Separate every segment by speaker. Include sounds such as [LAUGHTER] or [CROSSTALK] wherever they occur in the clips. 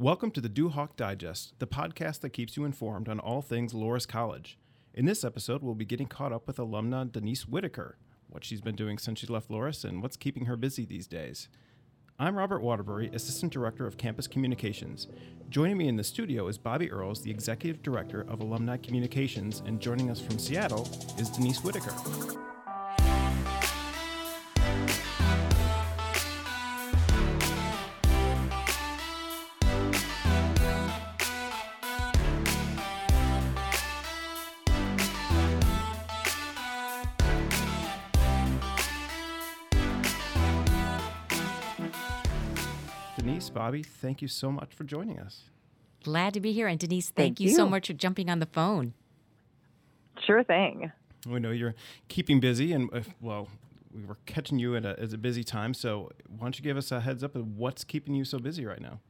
Speaker 1: Welcome to the Duhawk Digest, the podcast that keeps you informed on all things Loras College. In this episode, we'll be getting caught up with alumna Denise Whitaker, what she's been doing since she left Loras, and what's keeping her busy these days. I'm Robert Waterbury, Assistant Director of Campus Communications. Joining me in the studio is Bobby Earls, the Executive Director of Alumni Communications, and joining us from Seattle is Denise Whitaker. Denise, Bobby, thank you so much for joining us.
Speaker 2: Glad to be here. And Denise, thank,
Speaker 3: Thank
Speaker 2: you. so much for jumping on the phone.
Speaker 3: Sure thing.
Speaker 1: We know you're keeping busy, and uh, well, we were catching you at a, at a busy time. So, why don't you give us a heads up of what's keeping you so busy right now?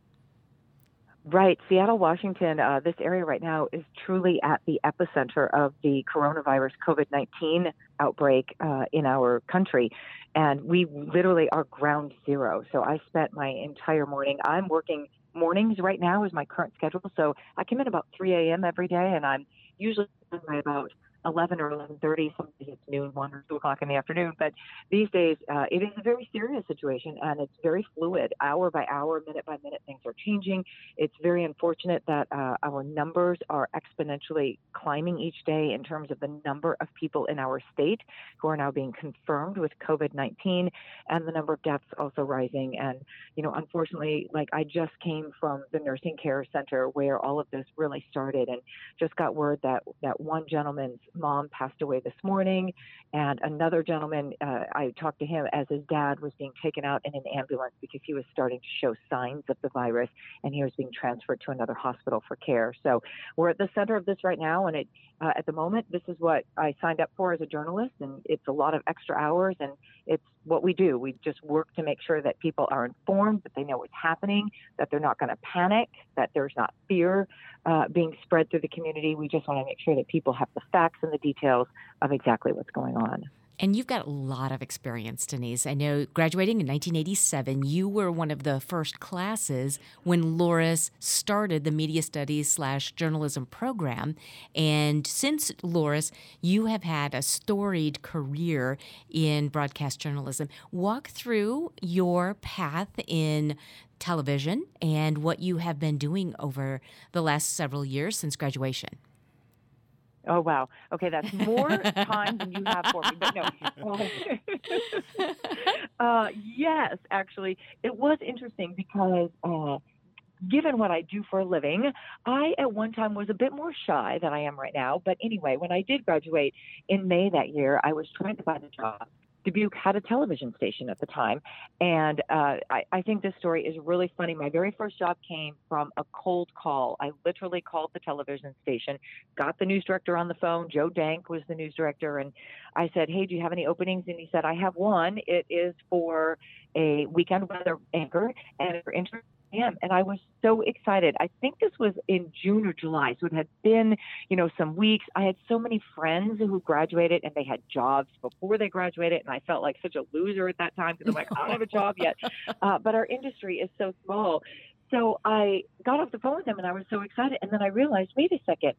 Speaker 3: Right. Seattle, Washington, uh, this area right now is truly at the epicenter of the coronavirus COVID 19 outbreak uh, in our country. And we literally are ground zero. So I spent my entire morning, I'm working mornings right now is my current schedule. So I come in about 3 a.m. every day, and I'm usually by about 11 or 11:30. Sometimes it's noon, one or two o'clock in the afternoon. But these days, uh, it is a very serious situation, and it's very fluid. Hour by hour, minute by minute, things are changing. It's very unfortunate that uh, our numbers are exponentially climbing each day in terms of the number of people in our state who are now being confirmed with COVID-19, and the number of deaths also rising. And you know, unfortunately, like I just came from the nursing care center where all of this really started, and just got word that that one gentleman's mom passed away this morning, and another gentleman, uh, I talked to him as his dad was being taken out in an ambulance because he was starting to show signs of the virus, and he was being transferred to another hospital for care. So we're at the center of this right now, and it uh, at the moment this is what I signed up for as a journalist, and it's a lot of extra hours, and it's what we do. We just work to make sure that people are informed, that they know what's happening, that they're not going to panic, that there's not fear uh, being spread through the community. We just want to make sure that people have the facts and the details of exactly what's going on.
Speaker 2: And you've got a lot of experience, Denise. I know graduating in 1987, you were one of the first classes when Loras started the media studies slash journalism program. And since Loras, you have had a storied career in broadcast journalism. Walk through your path in television and what you have been doing over the last several years since graduation.
Speaker 3: Oh wow. Okay, that's more time than you have for me. But no. [LAUGHS] [LAUGHS] uh, yes, actually, it was interesting because uh, given what I do for a living, I at one time was a bit more shy than I am right now. But anyway, when I did graduate in May that year, I was trying to find a job. Dubuque had a television station at the time. And uh, I, I think this story is really funny. My very first job came from a cold call. I literally called the television station, got the news director on the phone. Joe Dank was the news director. And I said, Hey, do you have any openings? And he said, I have one. It is for a weekend weather anchor. And if you're interested, am. And I was so excited. I think this was in June or July. So it had been, you know, some weeks. I had so many friends who graduated and they had jobs before they graduated. And I felt like such a loser at that time because I'm like, I don't have a job yet. [LAUGHS] Uh, but our industry is so small. So I got off the phone with him and I was so excited. And then I realized, wait a second,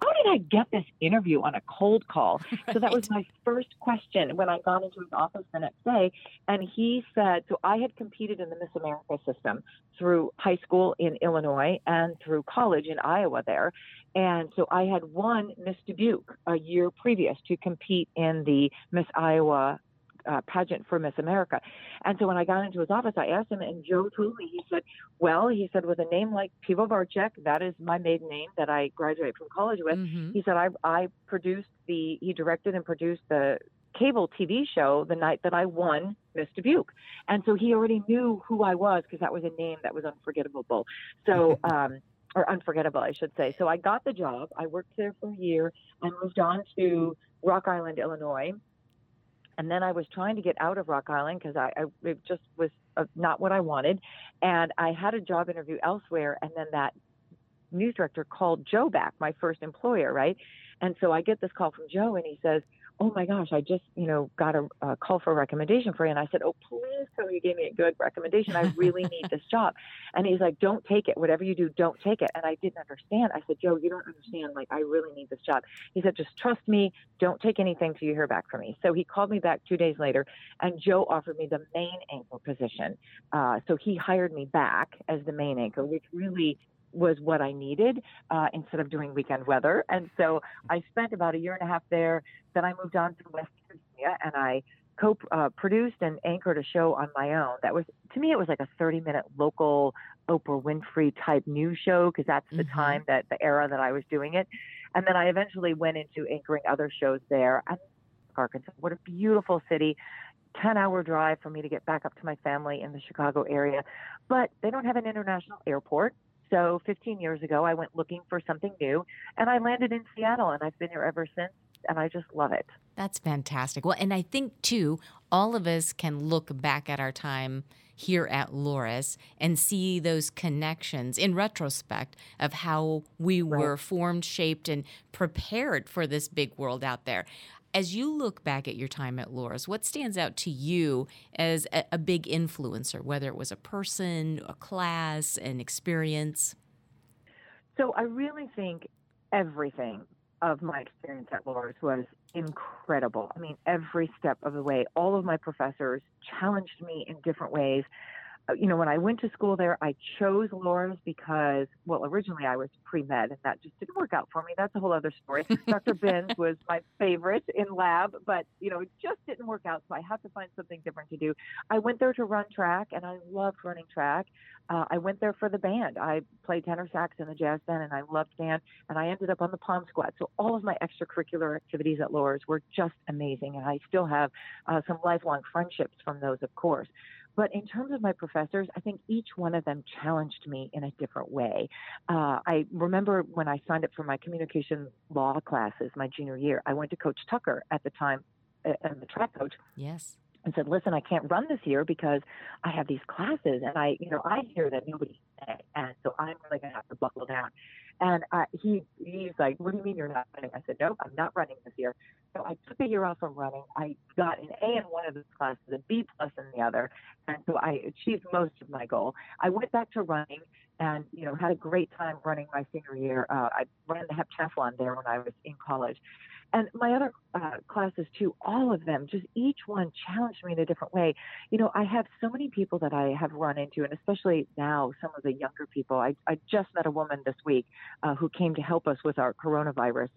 Speaker 3: how did I get this interview on a cold call? So that was my first question when I got into his office the next day. And he said, so I had competed in the Miss America system through high school in Illinois and through college in Iowa there. And so I had won Miss Dubuque a year previous to compete in the Miss Iowa uh, pageant for Miss America. And so when I got into his office, I asked him, and Joe told me, he said, Well, he said, with a name like Pivovarchek, that is my maiden name that I graduated from college with.
Speaker 2: Mhm.
Speaker 3: He said, I, I produced the, he directed and produced the cable TV show the night that I won Miss Dubuque. And so he already knew who I was because that was a name that was unforgettable. So, [LAUGHS] um, or unforgettable, I should say. So I got the job. I worked there for a year. I moved on to Rock Island, Illinois. And then I was trying to get out of Rock Island because I, I it just was uh, not what I wanted. And I had a job interview elsewhere. And then that news director called Joe back, my first employer, right? And so I get this call from Joe, and he says, "Oh my gosh, I just you know got a, a call for a recommendation for you." And I said, "Oh, please tell me you gave me a good recommendation. I really need this [LAUGHS] job." And he's like, "Don't take it. Whatever you do, don't take it." And I didn't understand. I said, "Joe, you don't understand. Like, I really need this job." He said, "Just trust me. Don't take anything till you hear back from me." So he called me back two days later, and Joe offered me the main anchor position. Uh, so he hired me back as the main anchor, which really was what I needed uh, instead of doing weekend weather. And so I spent about a year and a half there. Then I moved on to West Virginia and I co-produced uh, and anchored a show on my own. That was to me, it was like a 30-minute local Oprah Winfrey type news show because that's the mm-hmm. time that the era that I was doing it. And then I eventually went into anchoring other shows there. And Arkansas, what a beautiful city. 10 hour drive for me to get back up to my family in the Chicago area. But they don't have an international airport. So 15 years ago, I went looking for something new and I landed in Seattle and I've been here ever since and I just love it.
Speaker 2: That's fantastic. Well, and I think too, all of us can look back at our time here at Loras and see those connections in retrospect of how we right. were formed, shaped, and prepared for this big world out there. As you look back at your time at Loras, what stands out to you as a, a big influencer, whether it was a person, a class, an experience?
Speaker 3: So I really think everything of my experience at Loras was incredible. I mean, every step of the way, all of my professors challenged me in different ways. Uh, you know, when I went to school there, I chose Loras because, well, originally I was pre med, and that just didn't work out for me. That's a whole other story. Dr. Benz [LAUGHS] was my favorite in lab, but, you know, it just didn't work out. So I had to find something different to do. I went there to run track, and I loved running track. Uh, I went there for the band. I played tenor sax in the jazz band, and I loved band. And I ended up on the Pom Squad. So all of my extracurricular activities at Loras were just amazing, and I still have uh, some lifelong friendships from those, of course. But in terms of my professors, I think each one of them challenged me in a different way. Uh, I remember when I signed up for my communication law classes my junior year, I went to Coach Tucker at the time, uh, and the track coach.
Speaker 2: Yes
Speaker 3: and said, "Listen, I can't run this year because I have these classes, and I, you know, I hear that nobody and so I'm really gonna have to buckle down." And he he's like, "What do you mean you're not running?" I said, "Nope, I'm not running this year." So I took a year off from running. I got an A in one of those classes, a B plus in the other, and so I achieved most of my goal. I went back to running, and you know had a great time running my senior year. Uh, I ran the heptathlon there when I was in college, and my other uh, classes too, all of them, just each one challenged me in a different way. You know, I have so many people that I have run into, and especially now, some of the younger people. I, I just met a woman this week uh, who came to help us with our coronavirus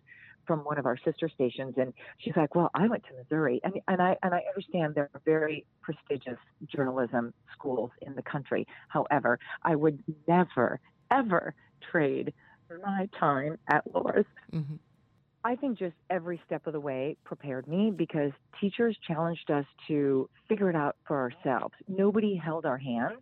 Speaker 3: from one of our sister stations and she's like well i went to missouri and, and i and i understand there are very prestigious journalism schools in the country however i would never ever trade my time at Loras mm-hmm. I think just every step of the way prepared me because teachers challenged us to figure it out for ourselves. Nobody held our hands.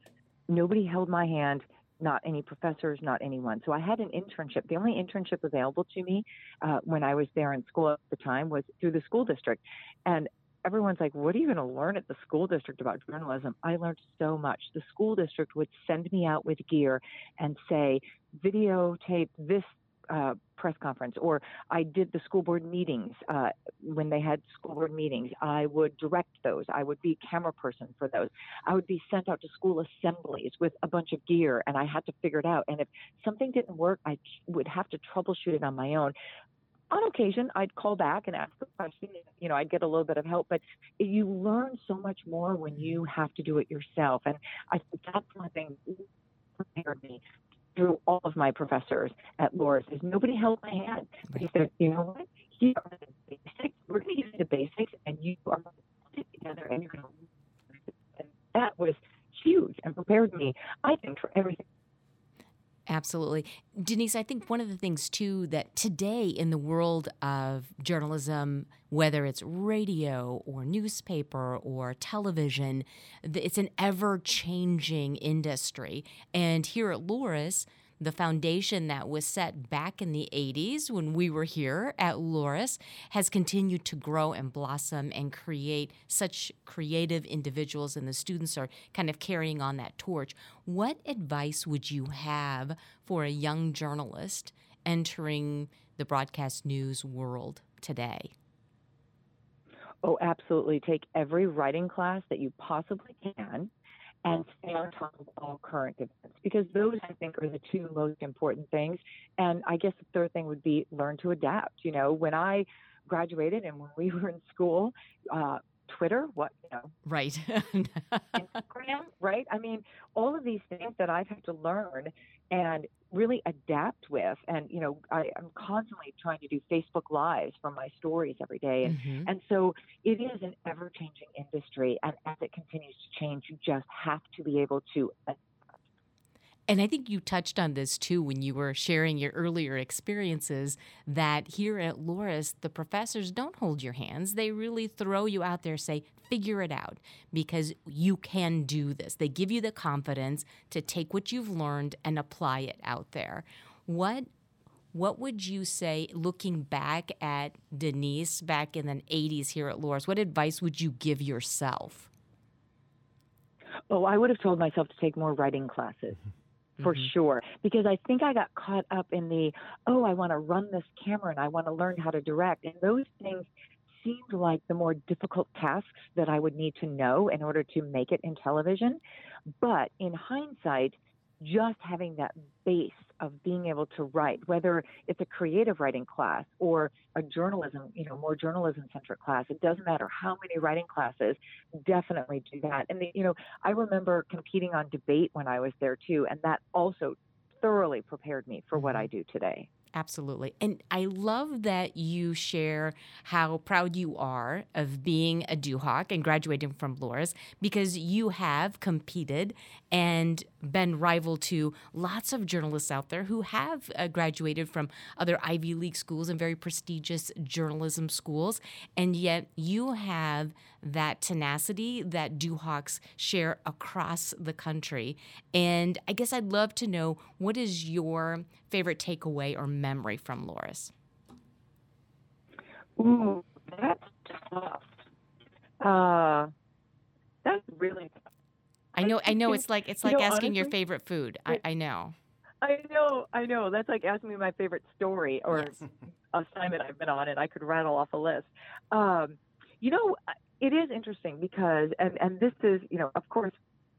Speaker 3: Nobody held my hand, not any professors, not anyone. So I had an internship. The only internship available to me uh, when I was there in school at the time was through the school district. And everyone's like, what are you going to learn at the school district about journalism? I learned so much. The school district would send me out with gear and say, videotape this uh, press conference, or I did the school board meetings uh, when they had school board meetings. I would direct those. I would be camera person for those. I would be sent out to school assemblies with a bunch of gear, and I had to figure it out. And if something didn't work, I would have to troubleshoot it on my own on occasion I'd call back and ask a question. You know, I'd get a little bit of help, but you learn so much more when you have to do it yourself. And I think that's one thing prepared me through all of my professors at Loras is nobody held my hand. They said, you know what? Here are the basics. We're going to use the basics, and you are going to put it together, and you're going to. And that was huge and prepared me, I think, for everything
Speaker 2: Absolutely. Denise, I think one of the things too that today in the world of journalism, whether it's radio or newspaper or television, it's an ever changing industry. And here at Loras, the foundation that was set back in the 80s when we were here at Loras has continued to grow and blossom and create such creative individuals, and the students are kind of carrying on that torch. What advice would you have for a young journalist entering the broadcast news world today?
Speaker 3: Oh, absolutely. Take every writing class that you possibly can and stay on top of all current events because those I think are the two most important things. And I guess the third thing would be learn to adapt. You know, when I graduated and when we [LAUGHS] were in school, uh, Twitter, what you know,
Speaker 2: right, [LAUGHS]
Speaker 3: Instagram, right? I mean, all of these things that I've had to learn and really adapt with. And you know, I, am constantly trying to do Facebook Lives from my stories every day, and mm-hmm. and so it is an ever-changing industry. And as it continues to change, you just have to be able to
Speaker 2: and I think you touched on this too when you were sharing your earlier experiences that here at Loras, the professors don't hold your hands. They really throw you out there, say, figure it out because you can do this. They give you the confidence to take what you've learned and apply it out there. What what would you say looking back at Denise back in the 80s here at Loras? What advice would you give yourself?
Speaker 3: Oh, I would have told myself to take more writing classes for mm-hmm. sure. Because I think I got caught up in the, oh, I want to run this camera and I want to learn how to direct. And those things seemed like the more difficult tasks that I would need to know in order to make it in television. But in hindsight, just having that base of being able to write, whether it's a creative writing class or a journalism, you know, more journalism centric class, it doesn't matter how many writing classes, definitely do that. And, the, you know, I remember competing on debate when I was there too, and that also thoroughly prepared me for what I mm-hmm. do today.
Speaker 2: Absolutely. And I love that you share how proud you are of being a Duhawk and graduating from Loras because you have competed and been rival to lots of journalists out there who have uh, graduated from other Ivy League schools and very prestigious journalism schools. And yet you have that tenacity that Duhawks share across the country. And I guess I'd love to know what is your favorite takeaway or memory from Loras?
Speaker 3: Ooh, that's tough. Uh, that's really tough.
Speaker 2: I know. I know. It's like it's like you know, asking honestly, your favorite food. I, I, know.
Speaker 3: I know. I know. That's like asking me my favorite story or yes. [LAUGHS] assignment I've been on, and I could rattle off a list. Um, you know, uh, it is interesting because, and and this is, you know, of course,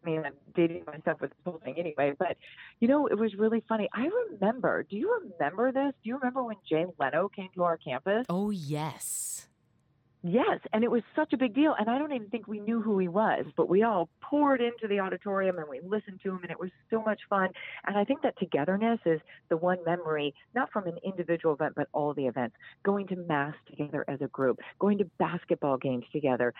Speaker 3: I mean, I'm dating myself with this whole thing anyway, but you know, it was really funny. I remember, do you remember this? Do you remember when Jay Leno came to our campus?
Speaker 2: Oh, yes.
Speaker 3: Yes, and it was such a big deal. And I don't even think we knew who he was, but we all poured into the auditorium and we listened to him, and it was so much fun. And I think that togetherness is the one memory, not from an individual event, but all the events. Going to mass together as a group, going to basketball games together,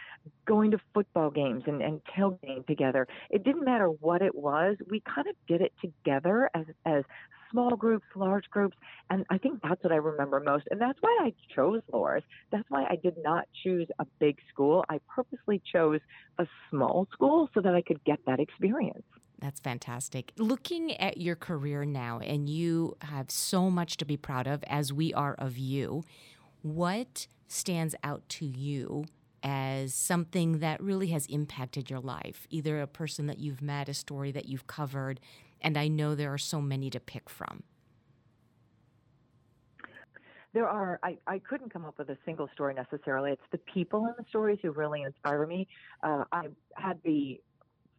Speaker 3: going to football games and, and tailgating together. It didn't matter what it was, we kind of did it together as, as small groups, large groups. And I think that's what I remember most. And that's why I chose Loras. That's why I did not choose a big school. I purposely chose a small school so that I could get that experience.
Speaker 2: That's fantastic. Looking at your career now, and you have so much to be proud of, as we are of you, what stands out to you as something that really has impacted your life? Either a person that you've met, a story that you've covered, and I know there are so many to pick from.
Speaker 3: There are, I, I couldn't come up with a single story necessarily. It's the people in the stories who really inspire me. Uh, I had the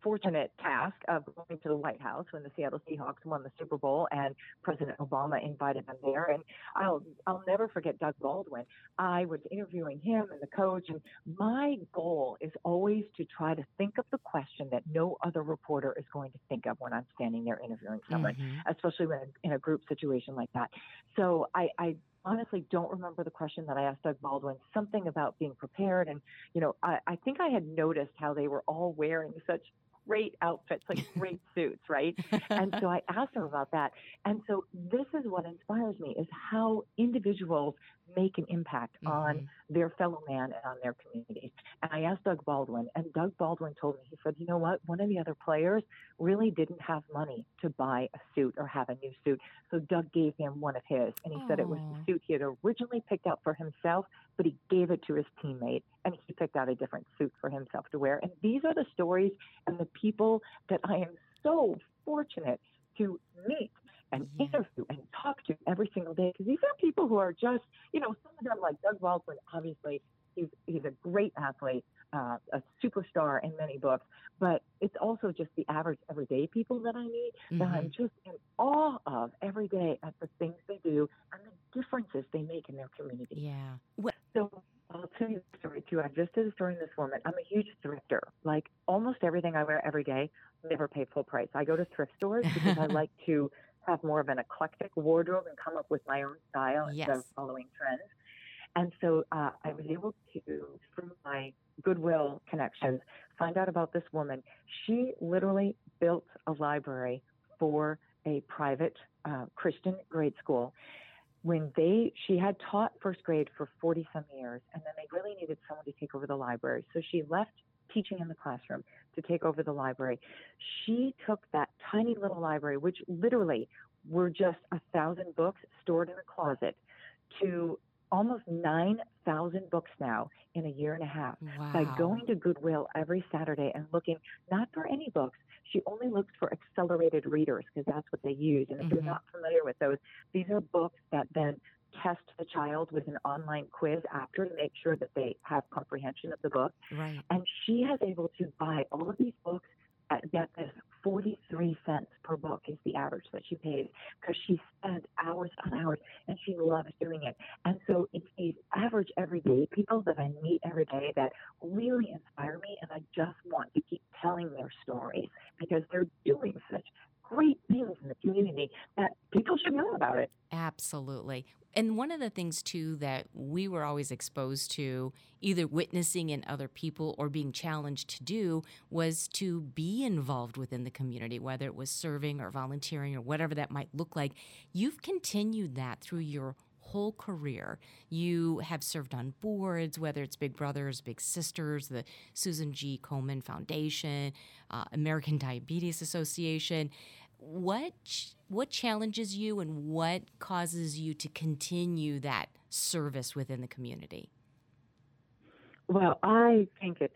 Speaker 3: fortunate task of going to the White House when the Seattle Seahawks won the Super Bowl and President Obama invited them there. And I'll I'll never forget Doug Baldwin. I was interviewing him and the coach, and my goal is always to try to think of the question that no other reporter is going to think of when I'm standing there interviewing someone, mm-hmm. especially when in a group situation like that. So I, I honestly don't remember the question that I asked Doug Baldwin, something about being prepared. And, you know, I, I think I had noticed how they were all wearing such great outfits, like [LAUGHS] great suits, right? And so I asked him about that. And so this is what inspires me is how individuals make an impact mm-hmm. on their fellow man and on their communities. And I asked Doug Baldwin, and Doug Baldwin told me, he said, you know what? One of the other players really didn't have money to buy a suit or have a new suit. So Doug gave him one of his, and he Aww. said it was the suit he had originally picked out for himself, but he gave it to his teammate, and he picked out a different suit for himself to wear. And these are the stories and the people that I am so fortunate to meet and yeah. interview and talk to every single day because these are people who are just, you know, some of them like Doug Baldwin, obviously he's he's a great athlete, uh, a superstar in many books, but it's also just the average everyday people that I meet mm-hmm. that I'm just in awe of every day at the things they do and the differences they make in their community.
Speaker 2: Yeah.
Speaker 3: Well, so I'll tell you the story too. I just did a story in this woman. I'm a huge thrifter. Like almost everything I wear every day, never pay full price. I go to thrift stores because I like [LAUGHS] to have more of an eclectic wardrobe and come up with my own style yes. instead of following trends. And so uh, I was able to, through my Goodwill connections, find out about this woman. She literally built a library for a private uh, Christian grade school. When they, she had taught first grade for 40 some years, and then they really needed someone to take over the library. So she left teaching in the classroom to take over the library. She took that tiny little library, which literally were just a thousand books stored in a closet, to almost 9,000 books now in a year and a half
Speaker 2: wow.
Speaker 3: by going to Goodwill every Saturday and looking not for any books. She only looks for accelerated readers because that's what they use. And if mm-hmm. you're not familiar with those, these are books that then test the child with an online quiz after to make sure that they have comprehension of the book.
Speaker 2: Right.
Speaker 3: And she has able to buy all of these books get this 43 cents per book is the average that she pays because she spent hours on hours and she loves doing it. And so it's these average everyday people that I meet every day that really inspire me and I just want to keep telling their stories because they're doing such great things in the community that people should know about it.
Speaker 2: Absolutely. And one of the things, too, that we were always exposed to, either witnessing in other people or being challenged to do, was to be involved within the community, whether it was serving or volunteering or whatever that might look like. You've continued that through your whole career. You have served on boards, whether it's Big Brothers, Big Sisters, the Susan G. Komen Foundation, uh, American Diabetes Association what what challenges you and what causes you to continue that service within the community?
Speaker 3: Well, I think it's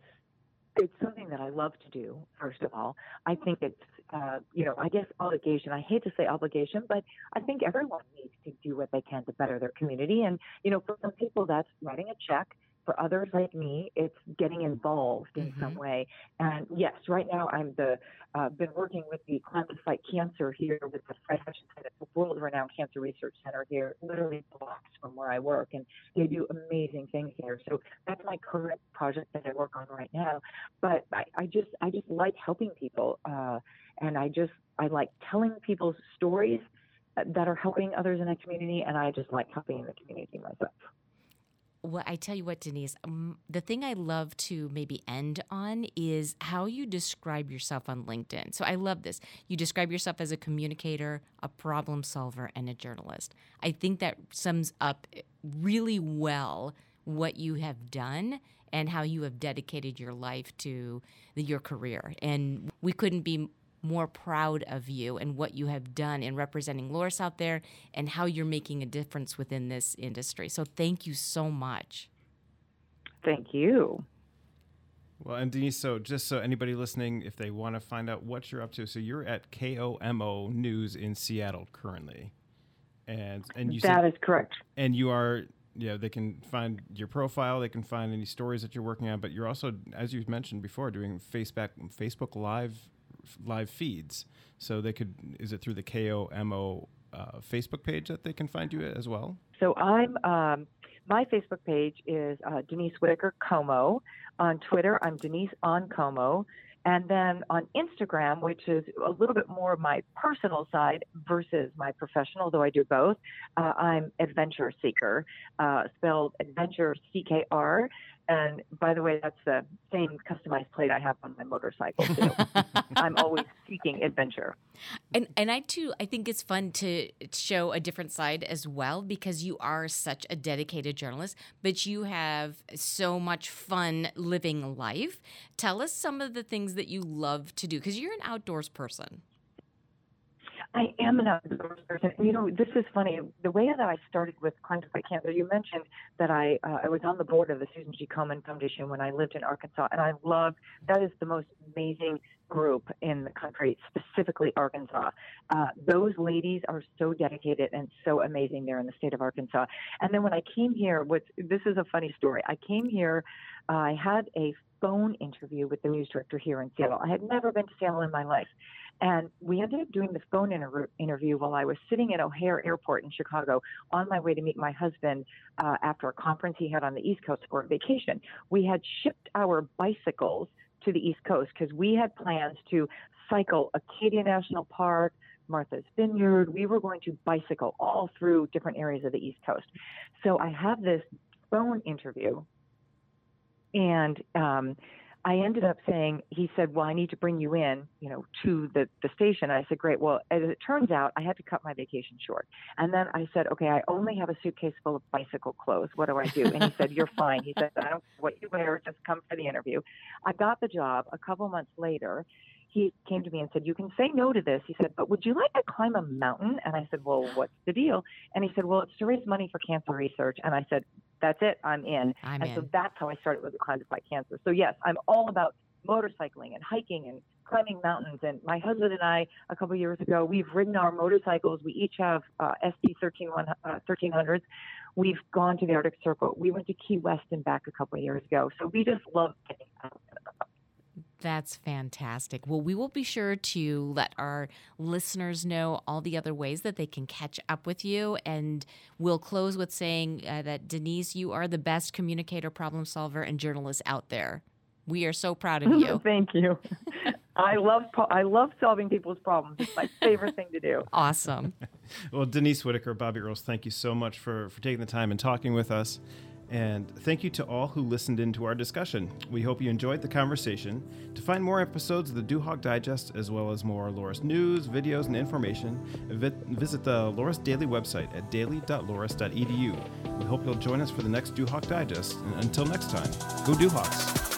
Speaker 3: it's something that I love to do. First of all, I think it's uh, you know I guess obligation. I hate to say obligation, but I think everyone needs to do what they can to better their community. And you know, for some people, that's writing a check for others like me, it's getting involved in mm-hmm. some way. And yes, right now I'm the uh, been working with the Climb to Fight Cancer here with the Fred Hutchinson, it's a world-renowned cancer research center here, literally blocks from where I work, and they do amazing things here. So that's my current project that I work on right now. But I, I just I just like helping people, uh, and I just I like telling people's stories that are helping others in the community, and I just like helping the community myself
Speaker 2: well, I tell you what, Denise, um, the thing I love to maybe end on is how you describe yourself on LinkedIn. So I love this. You describe yourself as a communicator, a problem solver, and a journalist. I think that sums up really well what you have done and how you have dedicated your life to your career. And we couldn't be more proud of you and what you have done in representing Loras out there and how you're making a difference within this industry. So thank you so much.
Speaker 3: Thank you.
Speaker 1: Well, and Denise, so just so anybody listening, if they want to find out what you're up to, so you're at KOMO News in Seattle currently, and and you
Speaker 3: that
Speaker 1: said,
Speaker 3: is correct.
Speaker 1: And you are, yeah, they can find your profile, they can find any stories that you're working on, but you're also, as you mentioned before, doing Facebook Facebook Live live feeds. So they could, is it through the KOMO uh, Facebook page that they can find you as well?
Speaker 3: So I'm, um, my Facebook page is uh, Denise Whitaker KOMO. On Twitter, I'm Denise on KOMO. And then on Instagram, which is a little bit more my personal side versus my professional, though I do both, uh, I'm Adventure Seeker, uh, spelled Adventure C K R. And by the way, that's the same customized plate I have on my motorcycle too. [LAUGHS] I'm always seeking adventure.
Speaker 2: And and I too I think it's fun to show a different side as well because you are such a dedicated journalist, but you have so much fun living life. Tell us some of the things that you love to do because you're an outdoors person.
Speaker 3: I am an outdoors person. You know, this is funny. The way that I started with Climb to Fight Cancer, you mentioned that I uh, I was on the board of the Susan G. Komen Foundation when I lived in Arkansas, and I love that is the most amazing group in the country, specifically Arkansas. Uh, those ladies are so dedicated and so amazing there in the state of Arkansas. And then when I came here, what's this is a funny story. I came here, uh, I had a phone interview with the news director here in Seattle. I had never been to Seattle in my life. And we ended up doing the phone inter- interview while I was sitting at O'Hare Airport in Chicago on my way to meet my husband uh, after a conference he had on the East Coast for a vacation. We had shipped our bicycles to the East Coast because we had plans to cycle Acadia National Park, Martha's Vineyard. We were going to bicycle all through different areas of the East Coast. So I have this phone interview, and um, I ended up saying, he said, well, I need to bring you in, you know, to the, the station. I said, great. Well, as it turns out, I had to cut my vacation short. And then I said, okay, I only have a suitcase full of bicycle clothes. What do I do? And he said, you're fine. He said, I don't care what you wear, just come for the interview. I got the job a couple months later he came to me and said, You can say no to this. He said, But would you like to climb a mountain? And I said, Well, what's the deal? And he said, Well, it's to raise money for cancer research. And I said, That's it. I'm in.
Speaker 2: I'm
Speaker 3: and
Speaker 2: in.
Speaker 3: so that's how I started with the Climb to Fight Cancer. So, yes, I'm all about motorcycling and hiking and climbing mountains. And my husband and I, a couple of years ago, we've ridden our motorcycles. We each have uh, ST 13, uh, 1300s. We've gone to the Arctic Circle. We went to Key West and back a couple of years ago. So we just love getting out.
Speaker 2: That's fantastic. Well, we will be sure to let our listeners know all the other ways that they can catch up with you. And we'll close with saying uh, that, Denise, you are the best communicator, problem solver, and journalist out there. We are so proud of you. [LAUGHS]
Speaker 3: Thank you. I love I love solving people's problems. It's my favorite thing to do.
Speaker 2: Awesome. [LAUGHS]
Speaker 1: well, Denise Whitaker, Bobby Earls, thank you so much for, for taking the time and talking with us. And thank you to all who listened in to our discussion. We hope you enjoyed the conversation. To find more episodes of the Duhawk Digest, as well as more Loras news, videos, and information, visit the Loras Daily website at daily.loras.edu. We hope you'll join us for the next Duhawk Digest. And until next time, go Duhawks!